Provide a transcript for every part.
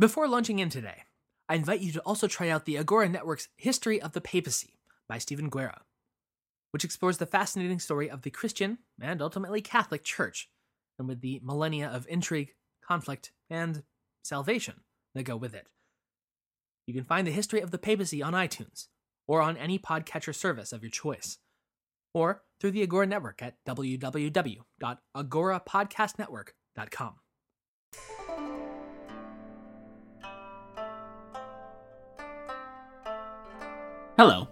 Before launching in today, I invite you to also try out the Agora Network's History of the Papacy by Stephen Guerra, which explores the fascinating story of the Christian and ultimately Catholic Church, and with the millennia of intrigue, conflict, and salvation that go with it. You can find the History of the Papacy on iTunes, or on any podcatcher service of your choice, or through the Agora Network at www.agorapodcastnetwork.com. Hello,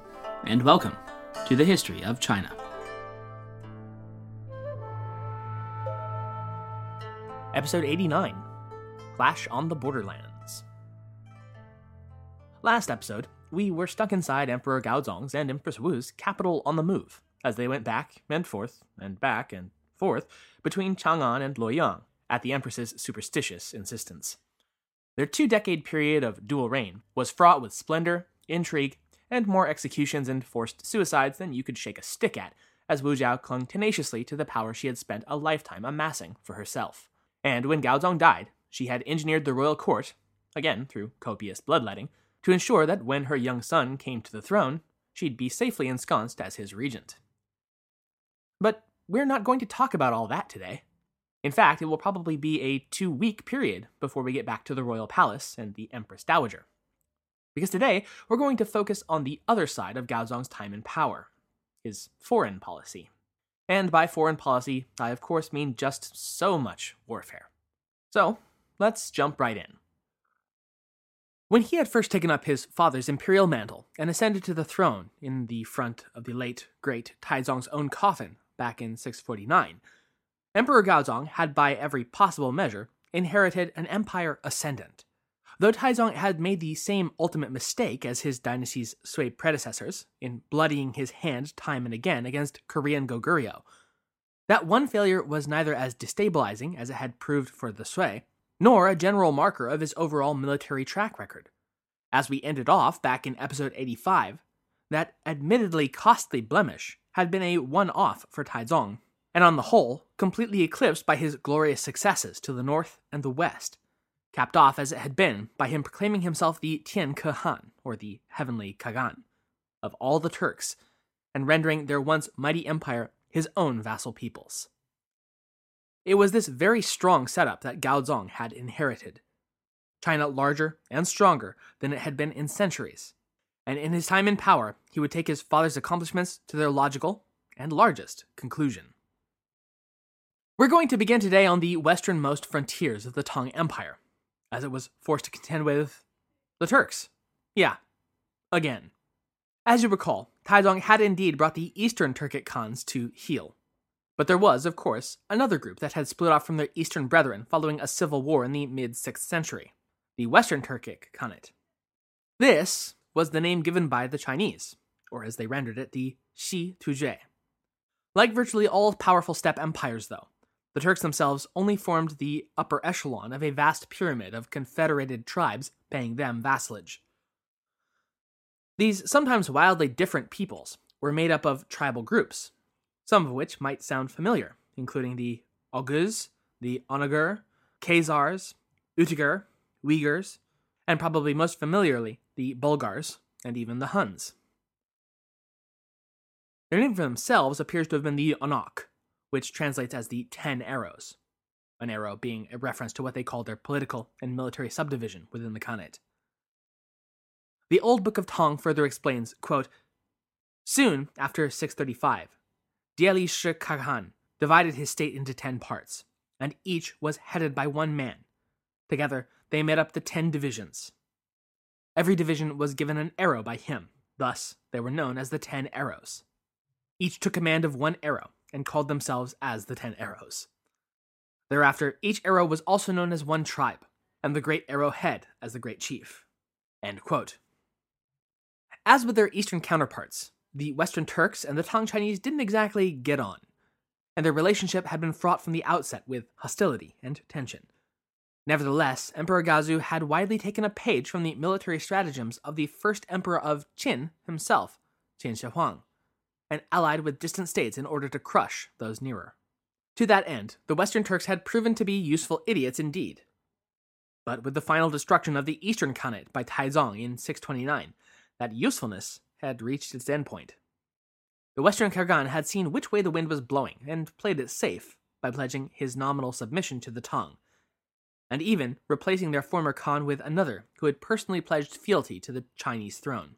and welcome to the History of China. Episode 89 Clash on the Borderlands. Last episode, we were stuck inside Emperor Gaozong's and Empress Wu's capital on the move, as they went back and forth and back and forth between Chang'an and Luoyang at the Empress's superstitious insistence. Their two decade period of dual reign was fraught with splendor, intrigue, and more executions and forced suicides than you could shake a stick at, as Wu Zhao clung tenaciously to the power she had spent a lifetime amassing for herself. And when Gaozong died, she had engineered the royal court, again through copious bloodletting, to ensure that when her young son came to the throne, she'd be safely ensconced as his regent. But we're not going to talk about all that today. In fact, it will probably be a two week period before we get back to the royal palace and the Empress Dowager because today we're going to focus on the other side of Gaozong's time in power his foreign policy. And by foreign policy, I of course mean just so much warfare. So, let's jump right in. When he had first taken up his father's imperial mantle and ascended to the throne in the front of the late, great Taizong's own coffin back in 649, Emperor Gaozong had by every possible measure inherited an empire ascendant. Though Taizong had made the same ultimate mistake as his dynasty's Sui predecessors in bloodying his hand time and again against Korean Goguryeo, that one failure was neither as destabilizing as it had proved for the Sui, nor a general marker of his overall military track record. As we ended off back in episode 85, that admittedly costly blemish had been a one off for Taizong, and on the whole, completely eclipsed by his glorious successes to the north and the west capped off as it had been by him proclaiming himself the Tian Ke Han, or the Heavenly Kagan, of all the Turks, and rendering their once mighty empire his own vassal peoples. It was this very strong setup that Gaozong had inherited. China larger and stronger than it had been in centuries, and in his time in power, he would take his father's accomplishments to their logical and largest conclusion. We're going to begin today on the westernmost frontiers of the Tang Empire, as it was forced to contend with the Turks. Yeah, again. As you recall, Taizong had indeed brought the eastern Turkic Khans to heel. But there was, of course, another group that had split off from their eastern brethren following a civil war in the mid 6th century the Western Turkic Khanate. This was the name given by the Chinese, or as they rendered it, the Xi Tuje. Like virtually all powerful steppe empires, though, the Turks themselves only formed the upper echelon of a vast pyramid of confederated tribes paying them vassalage. These sometimes wildly different peoples were made up of tribal groups, some of which might sound familiar, including the Oghuz, the Onagur, Khazars, Utigur, Uyghurs, and probably most familiarly, the Bulgars and even the Huns. Their name for themselves appears to have been the Onoq, which translates as the Ten Arrows, an arrow being a reference to what they called their political and military subdivision within the Khanate. The Old Book of Tang further explains, quote, Soon after 635, Dielishi Kaghan divided his state into ten parts, and each was headed by one man. Together, they made up the ten divisions. Every division was given an arrow by him, thus, they were known as the Ten Arrows. Each took command of one arrow, and called themselves as the Ten Arrows. Thereafter, each arrow was also known as one tribe, and the great arrowhead as the great chief. As with their eastern counterparts, the Western Turks and the Tang Chinese didn't exactly get on, and their relationship had been fraught from the outset with hostility and tension. Nevertheless, Emperor Gaozu had widely taken a page from the military stratagems of the first emperor of Qin himself, Qin Shi Huang, and allied with distant states in order to crush those nearer. To that end, the Western Turks had proven to be useful idiots indeed. But with the final destruction of the Eastern Khanate by Taizong in 629, that usefulness had reached its endpoint. The Western Khagan had seen which way the wind was blowing and played it safe by pledging his nominal submission to the Tang, and even replacing their former Khan with another who had personally pledged fealty to the Chinese throne.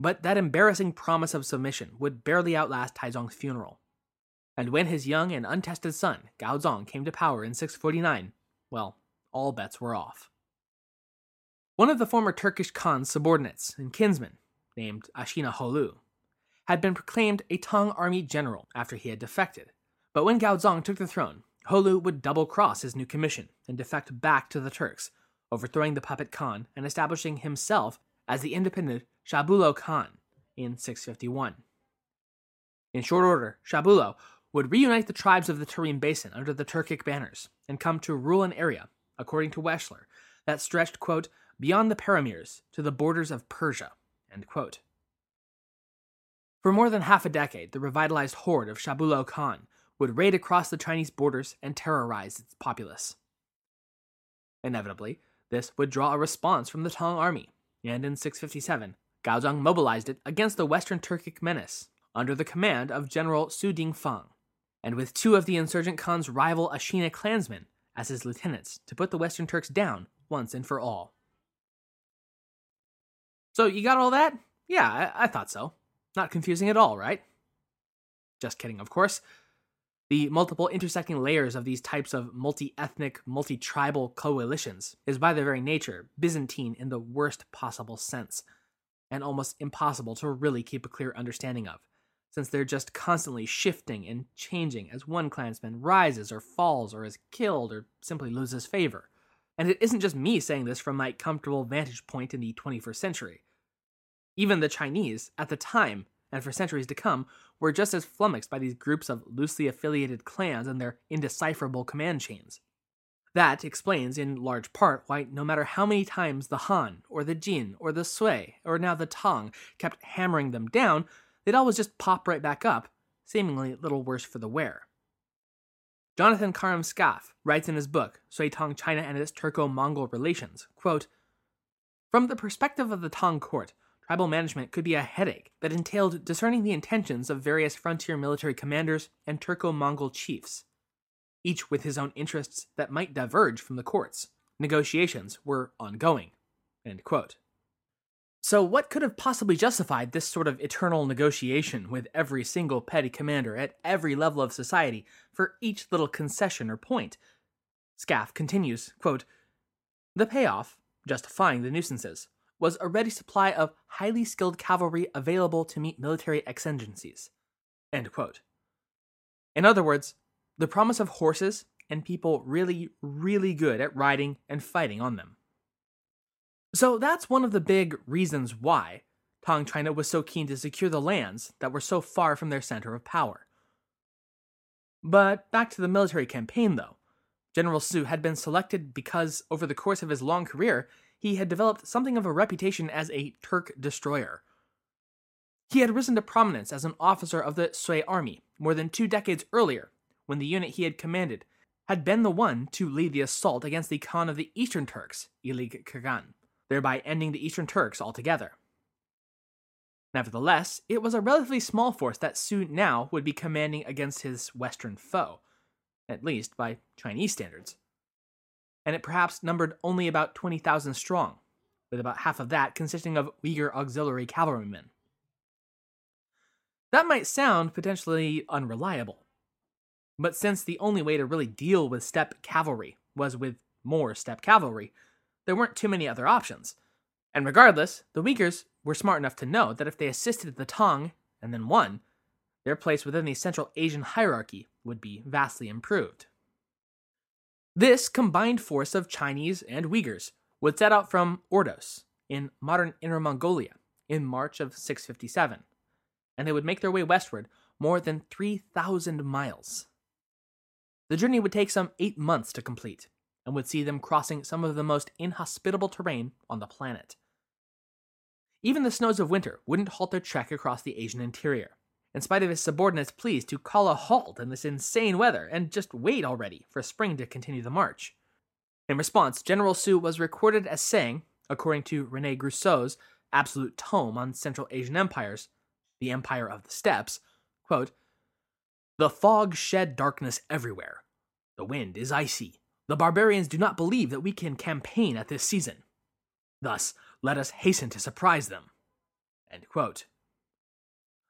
But that embarrassing promise of submission would barely outlast Taizong's funeral. And when his young and untested son, Gaozong, came to power in 649, well, all bets were off. One of the former Turkish Khan's subordinates and kinsmen, named Ashina Holu, had been proclaimed a Tang army general after he had defected. But when Gaozong took the throne, Holu would double cross his new commission and defect back to the Turks, overthrowing the puppet Khan and establishing himself as the independent Shabulou Khan in 651. In short order, Shabulou would reunite the tribes of the Tarim Basin under the Turkic banners and come to rule an area, according to Weschler, that stretched, quote, beyond the Paramirs to the borders of Persia. For more than half a decade, the revitalized horde of Shabulou Khan would raid across the Chinese borders and terrorize its populace. Inevitably, this would draw a response from the Tang army, and in 657, Gaozong mobilized it against the Western Turkic menace under the command of General Su Dingfang, and with two of the insurgent Khan's rival Ashina clansmen as his lieutenants to put the Western Turks down once and for all. So, you got all that? Yeah, I, I thought so. Not confusing at all, right? Just kidding, of course. The multiple intersecting layers of these types of multi ethnic, multi tribal coalitions is by their very nature Byzantine in the worst possible sense, and almost impossible to really keep a clear understanding of, since they're just constantly shifting and changing as one clansman rises or falls or is killed or simply loses favor. And it isn't just me saying this from my comfortable vantage point in the 21st century. Even the Chinese, at the time, and for centuries to come, were just as flummoxed by these groups of loosely affiliated clans and their indecipherable command chains. That explains, in large part, why no matter how many times the Han, or the Jin, or the Sui, or now the Tang kept hammering them down, they'd always just pop right back up, seemingly little worse for the wear. Jonathan Karam Skaff writes in his book, Sui Tang China and its Turco Mongol Relations, quote, From the perspective of the Tang court, tribal management could be a headache that entailed discerning the intentions of various frontier military commanders and Turco Mongol chiefs, each with his own interests that might diverge from the court's. Negotiations were ongoing. So, what could have possibly justified this sort of eternal negotiation with every single petty commander at every level of society for each little concession or point? Skaff continues, quote, The payoff, justifying the nuisances, was a ready supply of highly skilled cavalry available to meet military exigencies. In other words, the promise of horses and people really, really good at riding and fighting on them. So that's one of the big reasons why Tang China was so keen to secure the lands that were so far from their center of power. But back to the military campaign, though. General Su had been selected because, over the course of his long career, he had developed something of a reputation as a Turk destroyer. He had risen to prominence as an officer of the Sui army more than two decades earlier, when the unit he had commanded had been the one to lead the assault against the Khan of the Eastern Turks, Ilig Khagan, thereby ending the Eastern Turks altogether. Nevertheless, it was a relatively small force that Su now would be commanding against his Western foe, at least by Chinese standards and it perhaps numbered only about 20,000 strong, with about half of that consisting of Uyghur auxiliary cavalrymen. That might sound potentially unreliable, but since the only way to really deal with steppe cavalry was with more steppe cavalry, there weren't too many other options. And regardless, the Uyghurs were smart enough to know that if they assisted the Tang and then won, their place within the Central Asian hierarchy would be vastly improved. This combined force of Chinese and Uyghurs would set out from Ordos in modern Inner Mongolia in March of 657, and they would make their way westward more than 3,000 miles. The journey would take some eight months to complete, and would see them crossing some of the most inhospitable terrain on the planet. Even the snows of winter wouldn't halt their trek across the Asian interior, in spite of his subordinates' pleas to call a halt in this insane weather and just wait already for spring to continue the march. In response, General Su was recorded as saying, according to Rene Grousset's absolute tome on Central Asian empires, the Empire of the Steppes, quote, The fog shed darkness everywhere. The wind is icy. The barbarians do not believe that we can campaign at this season. Thus, let us hasten to surprise them.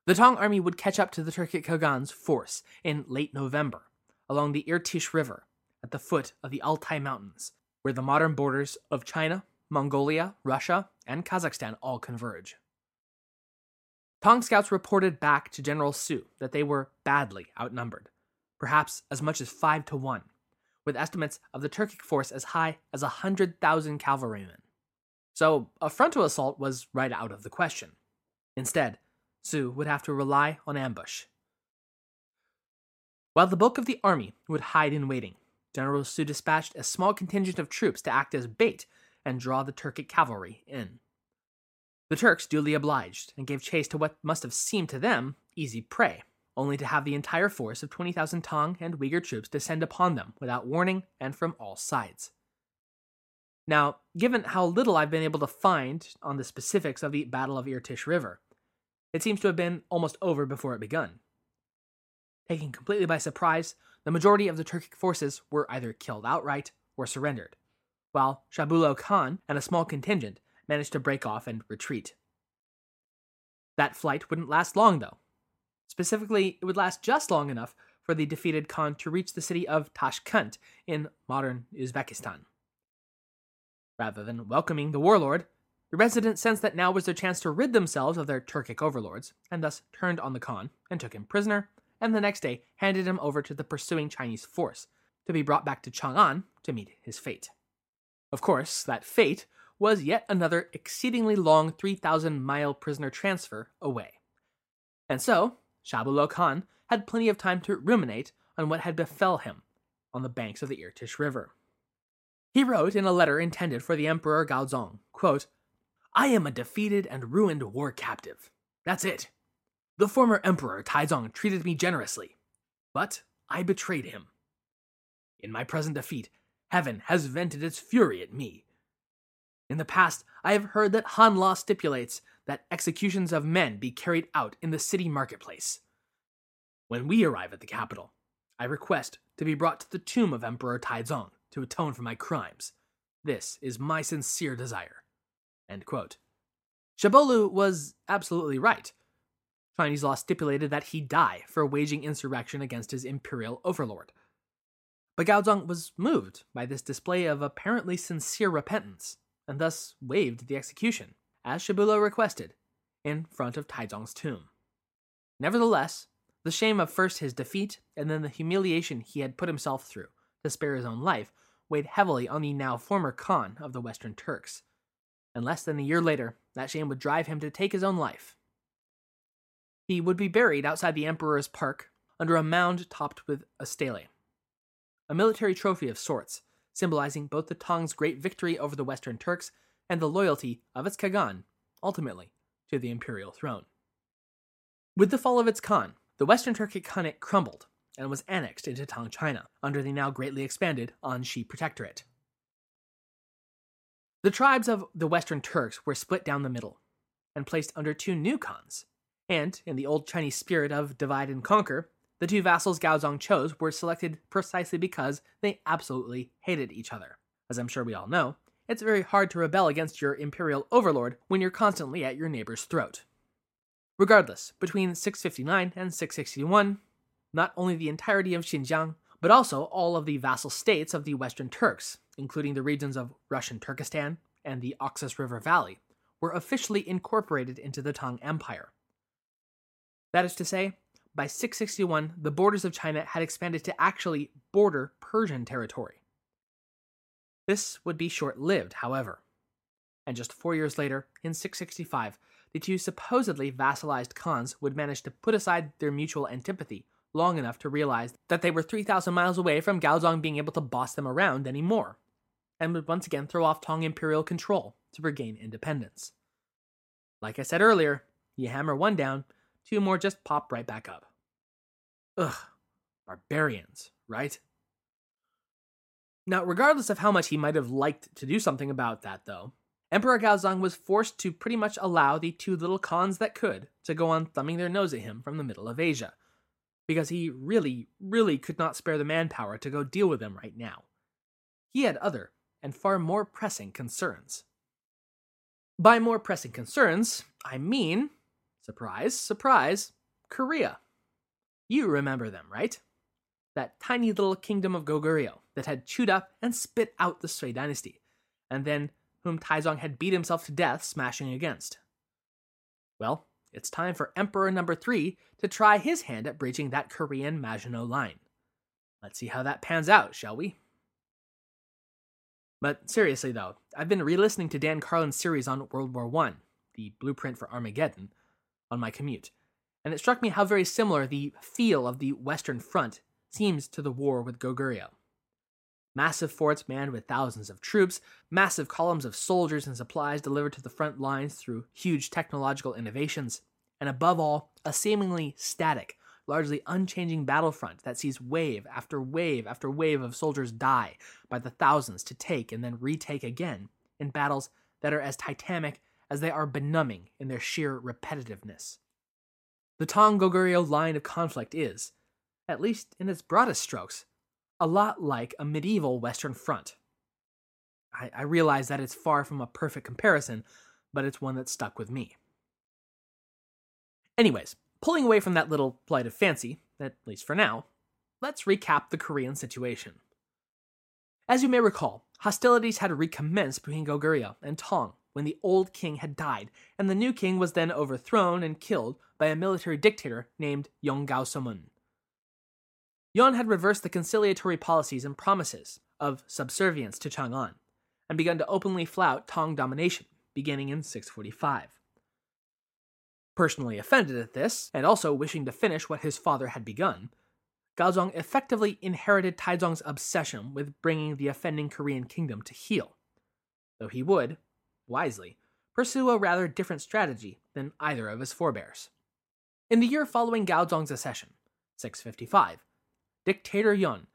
The Tang army would catch up to the Turkic Khagan's force in late November along the Irtish River at the foot of the Altai Mountains, where the modern borders of China, Mongolia, Russia, and Kazakhstan all converge. Tang scouts reported back to General Su that they were badly outnumbered, perhaps as much as five to one, with estimates of the Turkic force as high as a 100,000 cavalrymen. So a frontal assault was right out of the question. Instead, Su would have to rely on ambush. While the bulk of the army would hide in waiting, General Su dispatched a small contingent of troops to act as bait and draw the Turkic cavalry in. The Turks duly obliged and gave chase to what must have seemed to them easy prey only to have the entire force of 20,000 Tang and Uyghur troops descend upon them without warning and from all sides. Now, given how little I've been able to find on the specifics of the Battle of Irtish River, it seems to have been almost over before it begun. Taken completely by surprise, the majority of the Turkic forces were either killed outright or surrendered, while Shabulou Khan and a small contingent managed to break off and retreat. That flight wouldn't last long, though, Specifically, it would last just long enough for the defeated Khan to reach the city of Tashkent in modern Uzbekistan. Rather than welcoming the warlord, the residents sensed that now was their chance to rid themselves of their Turkic overlords, and thus turned on the Khan and took him prisoner, and the next day handed him over to the pursuing Chinese force, to be brought back to Chang'an to meet his fate. Of course, that fate was yet another exceedingly long 3,000 mile prisoner transfer away. And so, Shabulou Khan had plenty of time to ruminate on what had befell him on the banks of the Irtish River. He wrote in a letter intended for the Emperor Gaozong, quote, I am a defeated and ruined war captive. That's it. The former Emperor Taizong treated me generously, but I betrayed him. In my present defeat, heaven has vented its fury at me. In the past, I have heard that Han law stipulates that executions of men be carried out in the city marketplace. When we arrive at the capital, I request to be brought to the tomb of Emperor Taizong to atone for my crimes. This is my sincere desire. Shabulou was absolutely right. Chinese law stipulated that he die for waging insurrection against his imperial overlord. But Gaozong was moved by this display of apparently sincere repentance, and thus waived the execution as Shabulou requested, in front of Taizong's tomb. Nevertheless, the shame of first his defeat and then the humiliation he had put himself through to spare his own life weighed heavily on the now former Khan of the Western Turks. And less than a year later, that shame would drive him to take his own life. He would be buried outside the Emperor's park under a mound topped with a stele, a military trophy of sorts, symbolizing both the Tang's great victory over the Western Turks and the loyalty of its Kagan, ultimately, to the imperial throne. With the fall of its Khan, the Western Turkic Khanate crumbled and was annexed into Tang China under the now greatly expanded Anxi Protectorate. The tribes of the Western Turks were split down the middle and placed under two new Khans, and, in the old Chinese spirit of divide and conquer, the two vassals Gaozong chose were selected precisely because they absolutely hated each other. As I'm sure we all know, it's very hard to rebel against your imperial overlord when you're constantly at your neighbor's throat. Regardless, between 659 and 661, not only the entirety of Xinjiang, but also all of the vassal states of the Western Turks, including the regions of Russian Turkestan and the Oxus River Valley, were officially incorporated into the Tang Empire. That is to say, by 661, the borders of China had expanded to actually border Persian territory. This would be short lived, however. And just four years later, in 665, the two supposedly vassalized Khans would manage to put aside their mutual antipathy long enough to realize that they were 3,000 miles away from Gaozong being able to boss them around anymore, and would once again throw off Tang imperial control to regain independence. Like I said earlier, you hammer one down, two more just pop right back up. Ugh, barbarians, right? Now, regardless of how much he might have liked to do something about that, though, Emperor Gaozong was forced to pretty much allow the two little Khans that could to go on thumbing their nose at him from the middle of Asia, because he really, really could not spare the manpower to go deal with them right now. He had other and far more pressing concerns. By more pressing concerns, I mean, surprise, surprise, Korea. You remember them, right? That tiny little kingdom of Goguryeo that had chewed up and spit out the Sui dynasty, and then whom Taizong had beat himself to death smashing against. Well, it's time for Emperor number three to try his hand at breaching that Korean Maginot line. Let's see how that pans out, shall we? But seriously, though, I've been re listening to Dan Carlin's series on World War I, the blueprint for Armageddon, on my commute, and it struck me how very similar the feel of the Western Front seems to the war with Goguryeo. Massive forts manned with thousands of troops, massive columns of soldiers and supplies delivered to the front lines through huge technological innovations, and above all, a seemingly static, largely unchanging battlefront that sees wave after wave after wave of soldiers die by the thousands to take and then retake again in battles that are as titanic as they are benumbing in their sheer repetitiveness. The Tang Goguryeo line of conflict is, at least in its broadest strokes, a lot like a medieval Western front. I, I realize that it's far from a perfect comparison, but it's one that stuck with me. Anyways, pulling away from that little flight of fancy, at least for now, let's recap the Korean situation. As you may recall, hostilities had recommenced between Goguryeo and Tang when the old king had died, and the new king was then overthrown and killed by a military dictator named Yong Gao Somun. Yon had reversed the conciliatory policies and promises of subservience to Chang'an and begun to openly flout Tang domination, beginning in 645. Personally offended at this, and also wishing to finish what his father had begun, Gaozong effectively inherited Taizong's obsession with bringing the offending Korean kingdom to heel, though he would, wisely, pursue a rather different strategy than either of his forebears. In the year following Gaozong's accession, 655, dictator Yun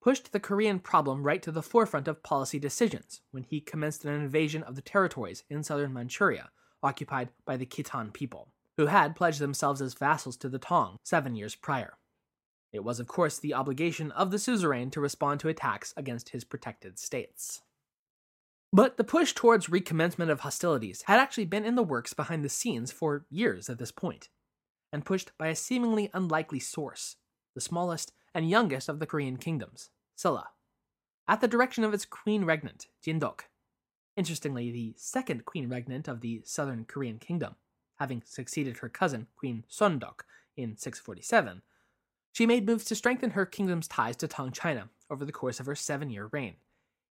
pushed the Korean problem right to the forefront of policy decisions when he commenced an invasion of the territories in southern Manchuria occupied by the Khitan people, who had pledged themselves as vassals to the Tang seven years prior. It was, of course, the obligation of the suzerain to respond to attacks against his protected states. But the push towards recommencement of hostilities had actually been in the works behind the scenes for years at this point, and pushed by a seemingly unlikely source, the smallest and youngest of the Korean kingdoms, Silla, at the direction of its queen regnant, Jindok. Interestingly, the second queen regnant of the southern Korean kingdom, having succeeded her cousin, Queen Sondok, in 647, she made moves to strengthen her kingdom's ties to Tang China over the course of her seven year reign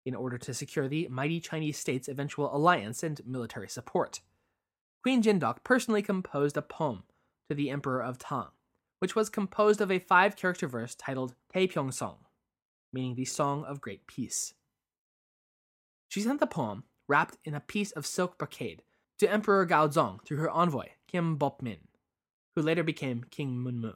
in order to secure the mighty Chinese state's eventual alliance and military support. Queen Jindok personally composed a poem to the Emperor of Tang, which was composed of a five character verse titled Taepyeong Song, meaning the Song of Great Peace. She sent the poem, wrapped in a piece of silk brocade, to Emperor Gaozong through her envoy, Kim Bop-min, who later became King Munmu.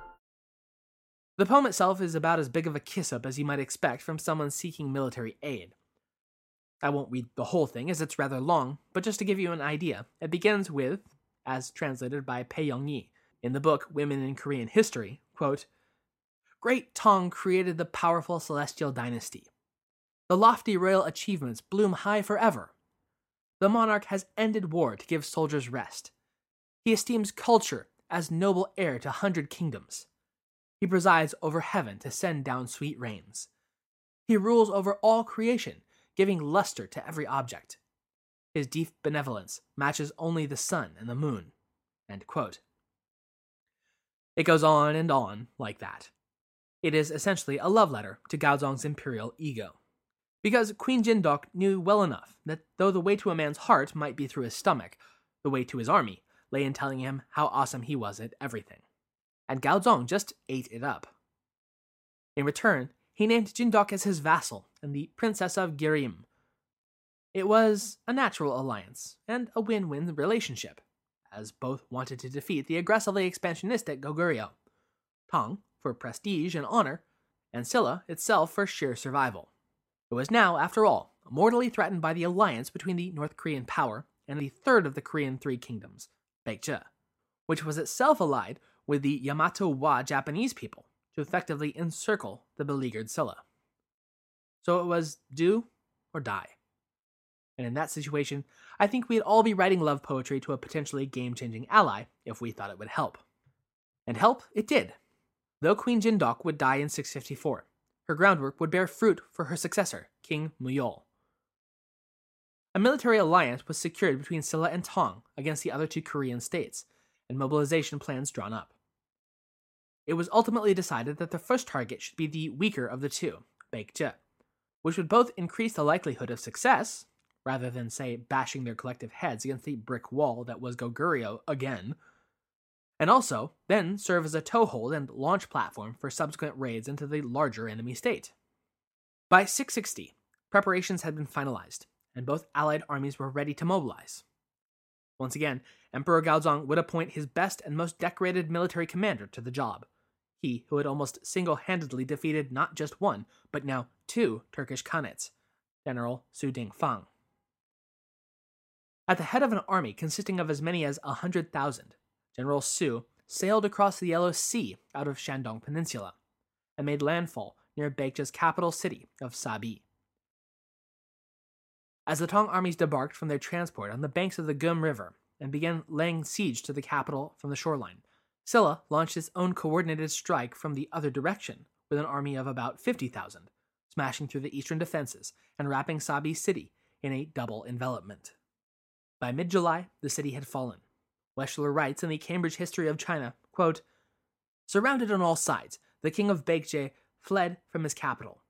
The poem itself is about as big of a kiss up as you might expect from someone seeking military aid. I won't read the whole thing as it's rather long, but just to give you an idea, it begins with, as translated by Pae-yong Yi, In the book Women in Korean History, quote, Great Tang created the powerful celestial dynasty. The lofty royal achievements bloom high forever. The monarch has ended war to give soldiers rest. He esteems culture as noble heir to hundred kingdoms. He presides over heaven to send down sweet rains. He rules over all creation, giving luster to every object. His deep benevolence matches only the sun and the moon. It goes on and on like that. It is essentially a love letter to Gaozong's imperial ego. Because Queen Jindok knew well enough that though the way to a man's heart might be through his stomach, the way to his army lay in telling him how awesome he was at everything. And Gaozong just ate it up. In return, he named Jindok as his vassal and the Princess of Girim. It was a natural alliance and a win win relationship, as both wanted to defeat the aggressively expansionistic Goguryeo. Tang for prestige and honor, and Silla itself for sheer survival. It was now, after all, mortally threatened by the alliance between the North Korean power and the third of the Korean Three Kingdoms, Baekje, which was itself allied with the Yamato Wa Japanese people to effectively encircle the beleaguered Silla. So it was do or die. And in that situation, I think we'd all be writing love poetry to a potentially game changing ally if we thought it would help. And help it did. Though Queen Jindok would die in 654, her groundwork would bear fruit for her successor, King Muyol. A military alliance was secured between Silla and Tang against the other two Korean states, and mobilization plans drawn up. It was ultimately decided that the first target should be the weaker of the two, Baekje, which would both increase the likelihood of success, rather than, say, bashing their collective heads against the brick wall that was Goguryeo again, and also then serve as a toehold and launch platform for subsequent raids into the larger enemy state. By 660, preparations had been finalized, and both allied armies were ready to mobilize. Once again, Emperor Gaozong would appoint his best and most decorated military commander to the job, he who had almost single handedly defeated not just one, but now two Turkish Khanates, General Su Dingfang. At the head of an army consisting of as many as a hundred thousand, General Su sailed across the Yellow Sea out of Shandong Peninsula and made landfall near Baekje's capital city of Sabi. As the Tang armies debarked from their transport on the banks of the Gum River and began laying siege to the capital from the shoreline, Silla launched its own coordinated strike from the other direction with an army of about 50,000, smashing through the eastern defenses and wrapping Sabi city in a double envelopment. By mid July, the city had fallen. Weschler writes in the Cambridge History of China, quote, Surrounded on all sides, the king of Baekje fled from his capital,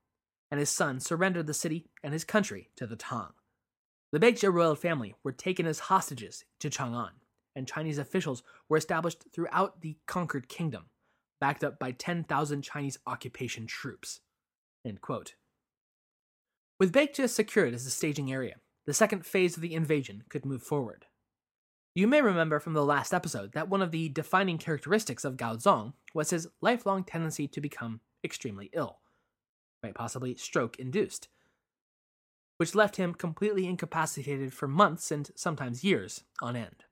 and his son surrendered the city and his country to the Tang. The Baekje royal family were taken as hostages to Chang'an and Chinese officials were established throughout the conquered kingdom, backed up by 10,000 Chinese occupation troops. With Baekje secured as the staging area, the second phase of the invasion could move forward. You may remember from the last episode that one of the defining characteristics of Gao Zong was his lifelong tendency to become extremely ill, quite possibly stroke induced, which left him completely incapacitated for months and sometimes years on end.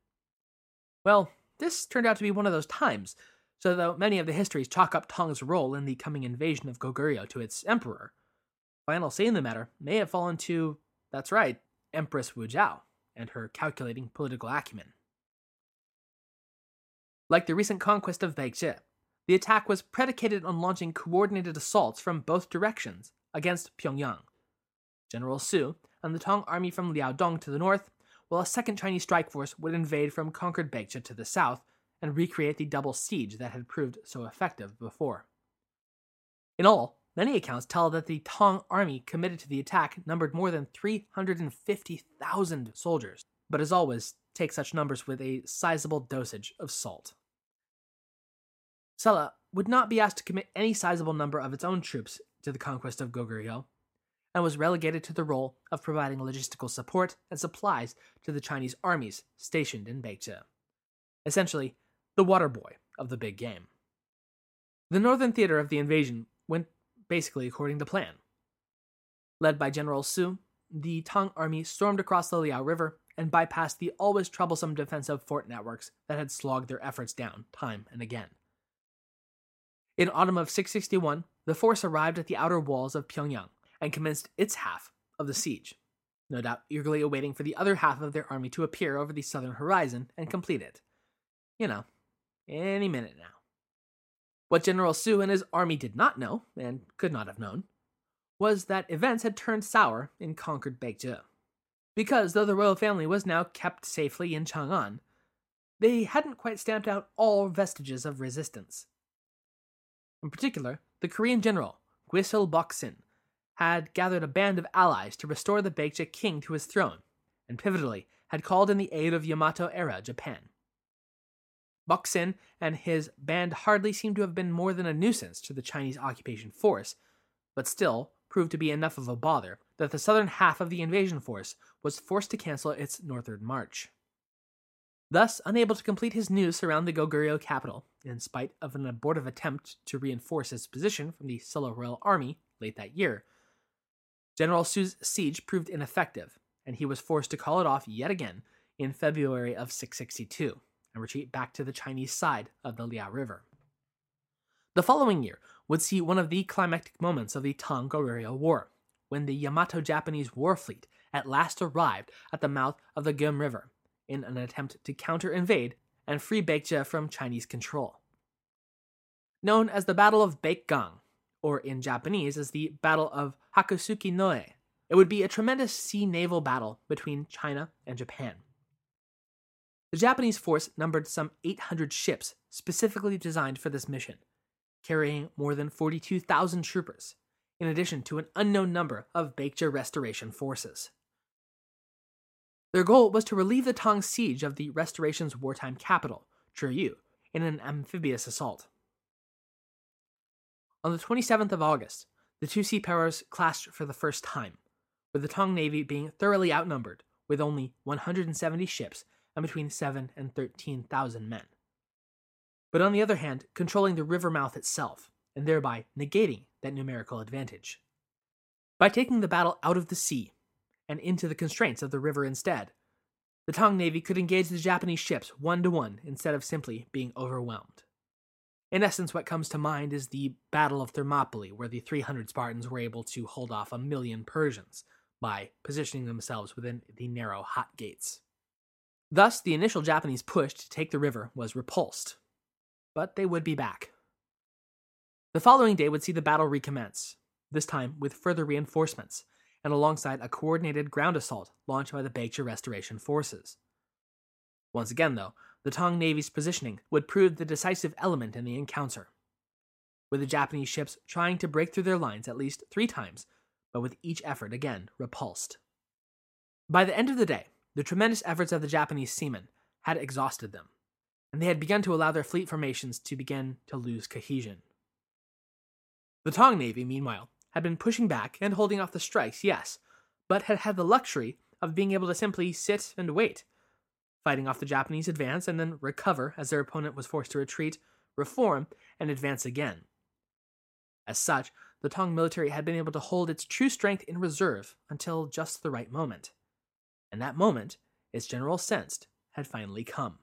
Well, this turned out to be one of those times, so though many of the histories chalk up Tang's role in the coming invasion of Goguryeo to its emperor, final say in the matter may have fallen to, that's right, Empress Wu Zhao and her calculating political acumen. Like the recent conquest of Baekje, the attack was predicated on launching coordinated assaults from both directions against Pyongyang. General Su and the Tang army from Liaodong to the north while a second Chinese strike force would invade from conquered Baekje to the south and recreate the double siege that had proved so effective before. In all, many accounts tell that the Tang army committed to the attack numbered more than 350,000 soldiers, but as always, take such numbers with a sizable dosage of salt. Silla would not be asked to commit any sizable number of its own troops to the conquest of Goguryeo, and was relegated to the role of providing logistical support and supplies to the Chinese armies stationed in Baekje. Essentially, the water boy of the big game. The northern theater of the invasion went basically according to plan. Led by General Su, the Tang army stormed across the Liao River and bypassed the always troublesome defensive fort networks that had slogged their efforts down time and again. In autumn of 661, the force arrived at the outer walls of Pyongyang and commenced its half of the siege, no doubt eagerly awaiting for the other half of their army to appear over the southern horizon and complete it. You know, any minute now. What General Su and his army did not know, and could not have known, was that events had turned sour in conquered Baekje. Because though the royal family was now kept safely in Chang'an, they hadn't quite stamped out all vestiges of resistance. In particular, the Korean general, Gwisil Boksin, had gathered a band of allies to restore the Baekje king to his throne, and pivotally had called in the aid of Yamato era Japan. Boksin and his band hardly seemed to have been more than a nuisance to the Chinese occupation force, but still proved to be enough of a bother that the southern half of the invasion force was forced to cancel its northward march. Thus, unable to complete his noose around the Goguryeo capital, in spite of an abortive attempt to reinforce his position from the Silla Royal Army late that year, General Su's siege proved ineffective, and he was forced to call it off yet again in February of 662 and retreat back to the Chinese side of the Liao River. The following year would see one of the climactic moments of the Tang Goryeo War, when the Yamato Japanese war fleet at last arrived at the mouth of the Geum River in an attempt to counter invade and free Baekje from Chinese control. Known as the Battle of Baekgang, or in Japanese as the Battle of Hakusuki Noe, it would be a tremendous sea naval battle between China and Japan. The Japanese force numbered some 800 ships specifically designed for this mission, carrying more than 42,000 troopers, in addition to an unknown number of Baekje restoration forces. Their goal was to relieve the Tang siege of the Restoration's wartime capital, Churyu, in an amphibious assault. On the 27th of August, the two sea powers clashed for the first time, with the Tang navy being thoroughly outnumbered, with only 170 ships and between 7 and 13,000 men. But on the other hand, controlling the river mouth itself, and thereby negating that numerical advantage. By taking the battle out of the sea and into the constraints of the river instead, the Tang Navy could engage the Japanese ships one to one instead of simply being overwhelmed. In essence, what comes to mind is the Battle of Thermopylae, where the 300 Spartans were able to hold off a million Persians by positioning themselves within the narrow hot gates. Thus, the initial Japanese push to take the river was repulsed, but they would be back. The following day would see the battle recommence, this time with further reinforcements, and alongside a coordinated ground assault launched by the Baekje Restoration forces. Once again, though, the Tang Navy's positioning would prove the decisive element in the encounter, with the Japanese ships trying to break through their lines at least three times, but with each effort again repulsed. By the end of the day, the tremendous efforts of the Japanese seamen had exhausted them, and they had begun to allow their fleet formations to begin to lose cohesion. The Tang Navy, meanwhile, had been pushing back and holding off the strikes, yes, but had had the luxury of being able to simply sit and wait, fighting off the Japanese advance and then recover as their opponent was forced to retreat, reform, and advance again. As such, the Tang military had been able to hold its true strength in reserve until just the right moment. And that moment, its general sensed, had finally come.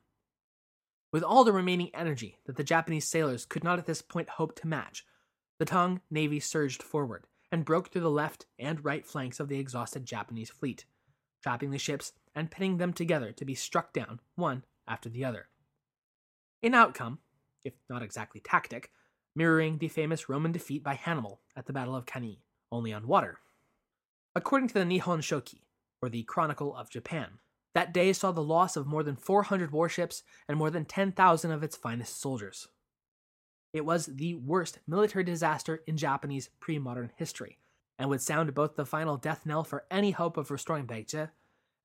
With all the remaining energy that the Japanese sailors could not at this point hope to match, the Tang Navy surged forward and broke through the left and right flanks of the exhausted Japanese fleet, trapping the ships and pinning them together to be struck down one after the other. In outcome, if not exactly tactic, mirroring the famous Roman defeat by Hannibal at the Battle of Cannae, only on water. According to the Nihon Shoki, or the Chronicle of Japan, that day saw the loss of more than 400 warships and more than 10,000 of its finest soldiers. It was the worst military disaster in Japanese pre modern history, and would sound both the final death knell for any hope of restoring Baekje,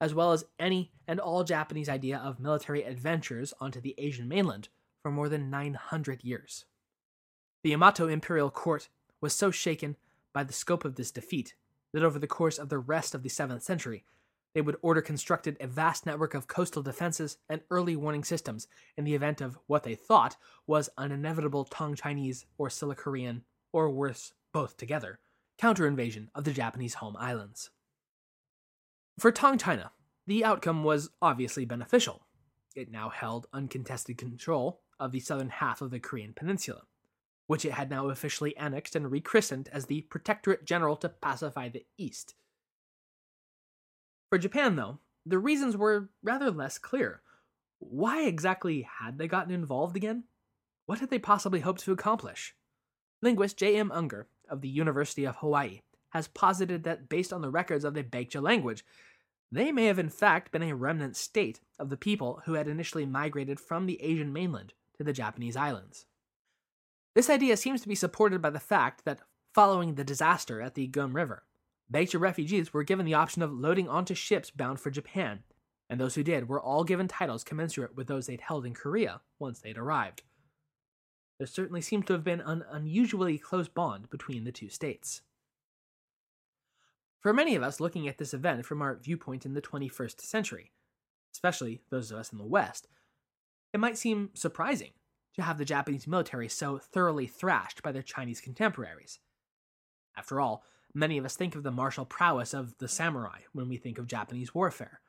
as well as any and all Japanese idea of military adventures onto the Asian mainland for more than 900 years. The Yamato imperial court was so shaken by the scope of this defeat that over the course of the rest of the 7th century, they would order constructed a vast network of coastal defenses and early warning systems in the event of what they thought was an inevitable Tang Chinese or Silla Korean, or worse, both together, counter invasion of the Japanese home islands. For Tang China, the outcome was obviously beneficial. It now held uncontested control of the southern half of the Korean peninsula, which it had now officially annexed and rechristened as the Protectorate General to pacify the East. For Japan, though, the reasons were rather less clear. Why exactly had they gotten involved again? What had they possibly hoped to accomplish? Linguist J.M. Unger of the University of Hawaii has posited that based on the records of the Baekje language, they may have in fact been a remnant state of the people who had initially migrated from the Asian mainland to the Japanese islands. This idea seems to be supported by the fact that following the disaster at the Geum River, Baekje refugees were given the option of loading onto ships bound for Japan, and those who did were all given titles commensurate with those they'd held in Korea once they'd arrived. There certainly seems to have been an unusually close bond between the two states. For many of us looking at this event from our viewpoint in the 21st century, especially those of us in the West, it might seem surprising to have the Japanese military so thoroughly thrashed by their Chinese contemporaries. After all, many of us think of the martial prowess of the samurai when we think of Japanese warfare.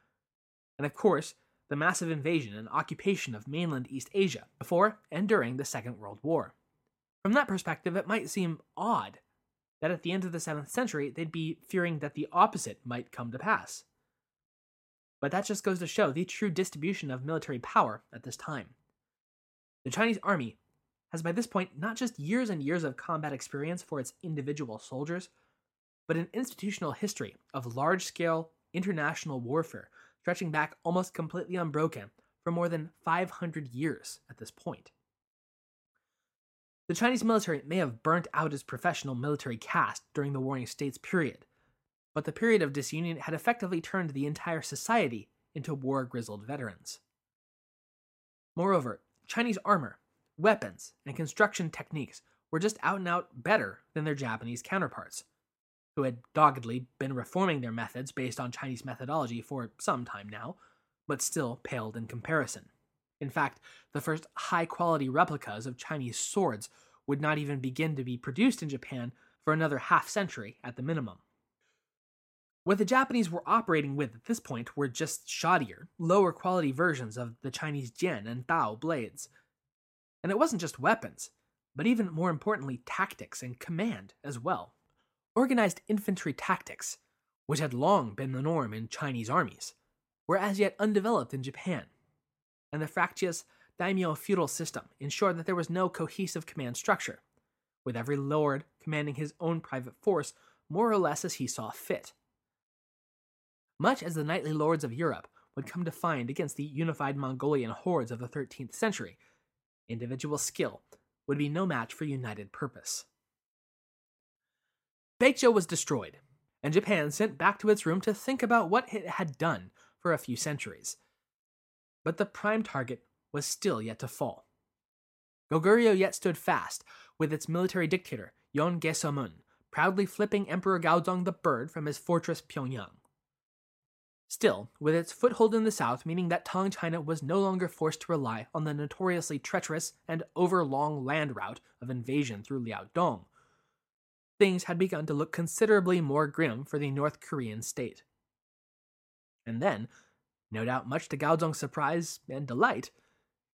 And of course, the massive invasion and occupation of mainland East Asia before and during the Second World War. From that perspective, it might seem odd that at the end of the 7th century, they'd be fearing that the opposite might come to pass. But that just goes to show the true distribution of military power at this time. The Chinese army has by this point not just years and years of combat experience for its individual soldiers, but an institutional history of large scale international warfare stretching back almost completely unbroken for more than 500 years at this point. The Chinese military may have burnt out its professional military caste during the Warring States period, but the period of disunion had effectively turned the entire society into war grizzled veterans. Moreover, Chinese armor, weapons, and construction techniques were just out and out better than their Japanese counterparts, who had doggedly been reforming their methods based on Chinese methodology for some time now, but still paled in comparison. In fact, the first high quality replicas of Chinese swords would not even begin to be produced in Japan for another half century at the minimum. What the Japanese were operating with at this point were just shoddier, lower quality versions of the Chinese Jian and Dao blades. And it wasn't just weapons, but even more importantly, tactics and command as well. Organized infantry tactics, which had long been the norm in Chinese armies, were as yet undeveloped in Japan and the fractious daimyo feudal system ensured that there was no cohesive command structure, with every lord commanding his own private force more or less as he saw fit. Much as the knightly lords of Europe would come to find against the unified Mongolian hordes of the 13th century, individual skill would be no match for united purpose. Baekje was destroyed, and Japan sent back to its room to think about what it had done for a few centuries but the prime target was still yet to fall. Goguryeo yet stood fast, with its military dictator, Yon Gesomun, proudly flipping Emperor Gaozong the Bird from his fortress Pyongyang. Still, with its foothold in the south meaning that Tang China was no longer forced to rely on the notoriously treacherous and overlong land route of invasion through Liaodong, things had begun to look considerably more grim for the North Korean state. And then, no doubt much to Gaozong's surprise and delight,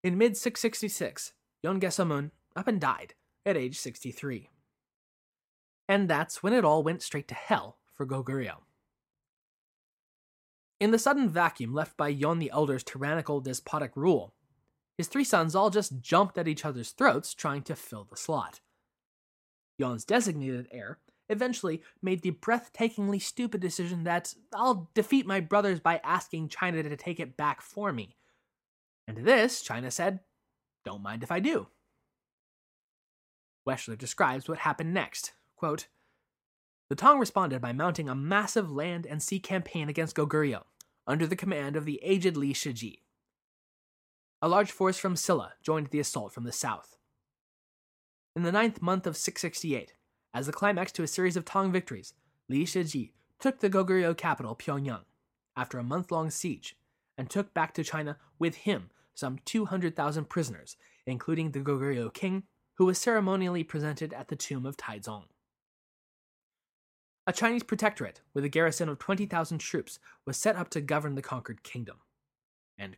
in mid 666, Yon Gesomun up and died at age 63. And that's when it all went straight to hell for Goguryeo. In the sudden vacuum left by Yon the Elder's tyrannical, despotic rule, his three sons all just jumped at each other's throats trying to fill the slot. Yon's designated heir eventually made the breathtakingly stupid decision that I'll defeat my brothers by asking China to take it back for me. And to this, China said, Don't mind if I do. Weschler describes what happened next. Quote, the Tang responded by mounting a massive land and sea campaign against Goguryeo, under the command of the aged Li Shiji. A large force from Silla joined the assault from the south. In the ninth month of 668, as the climax to a series of Tang victories, Li Shiji took the Goguryeo capital, Pyongyang, after a month long siege, and took back to China with him some 200,000 prisoners, including the Goguryeo king, who was ceremonially presented at the tomb of Taizong. a Chinese protectorate with a garrison of 20,000 troops was set up to govern the conquered kingdom. And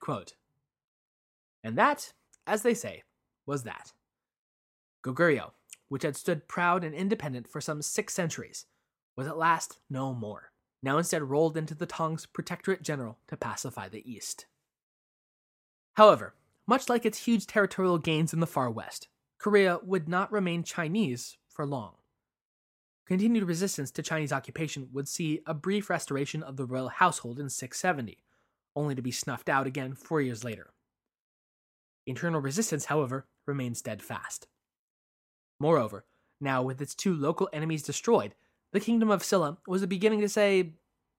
that, as they say, was that. Goguryeo, which had stood proud and independent for some six centuries, was at last no more, now instead rolled into the Tang's protectorate general to pacify the east. However, much like its huge territorial gains in the far west, Korea would not remain Chinese for long. Continued resistance to Chinese occupation would see a brief restoration of the royal household in 670, only to be snuffed out again four years later. Internal resistance, however, remained steadfast. Moreover, now with its two local enemies destroyed, the kingdom of Silla was beginning to say,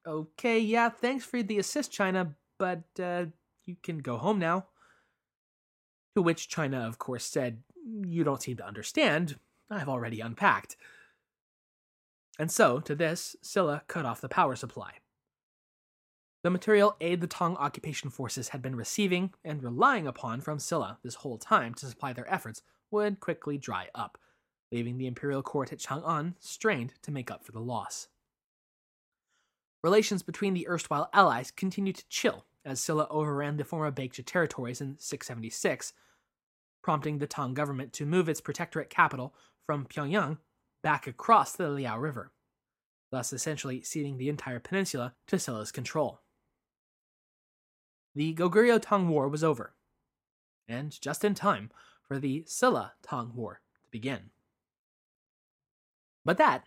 okay, yeah, thanks for the assist, China, but uh, you can go home now. To which China, of course, said, You don't seem to understand. I've already unpacked. And so, to this, Silla cut off the power supply. The material aid the Tang occupation forces had been receiving and relying upon from Silla this whole time to supply their efforts would quickly dry up, leaving the imperial court at Chang'an strained to make up for the loss. Relations between the erstwhile allies continued to chill as Silla overran the former Baekje territories in 676, prompting the Tang government to move its protectorate capital from Pyongyang back across the Liao River, thus essentially ceding the entire peninsula to Silla's control. The Goguryeo Tang War was over, and just in time for the Silla Tang War to begin. But that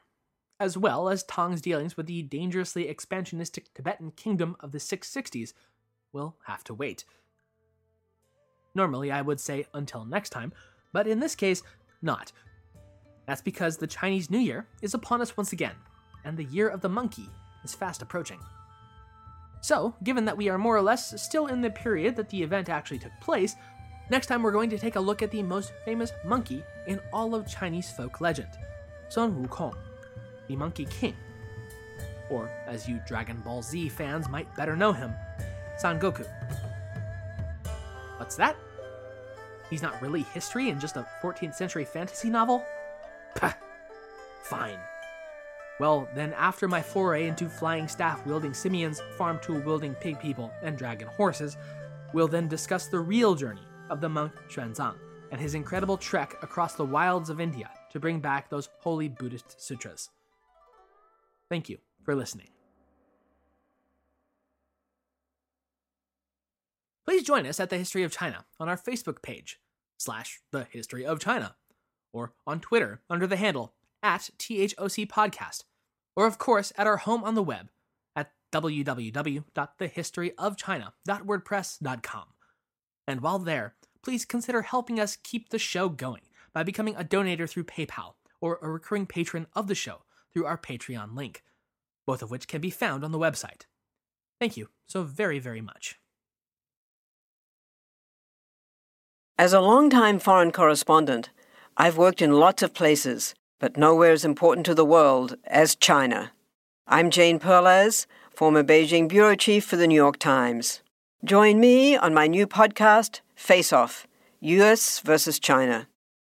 as well as Tang's dealings with the dangerously expansionistic Tibetan kingdom of the 660s, will have to wait. Normally, I would say until next time, but in this case, not. That's because the Chinese New Year is upon us once again, and the Year of the Monkey is fast approaching. So, given that we are more or less still in the period that the event actually took place, next time we're going to take a look at the most famous monkey in all of Chinese folk legend, Sun Wukong the Monkey King. Or, as you Dragon Ball Z fans might better know him, Son Goku. What's that? He's not really history and just a 14th century fantasy novel? Pah! Fine. Well, then, after my foray into flying staff wielding simians, farm tool wielding pig people, and dragon horses, we'll then discuss the real journey of the monk Xuanzang and his incredible trek across the wilds of India to bring back those holy Buddhist sutras. Thank you for listening. Please join us at the History of China on our Facebook page, slash the History of China, or on Twitter under the handle at THOC Podcast, or of course at our home on the web at www.thehistoryofchina.wordpress.com. And while there, please consider helping us keep the show going by becoming a donator through PayPal or a recurring patron of the show through our Patreon link, both of which can be found on the website. Thank you so very, very much. As a long-time foreign correspondent, I've worked in lots of places, but nowhere as important to the world as China. I'm Jane Perlez, former Beijing bureau chief for the New York Times. Join me on my new podcast, Face Off US versus China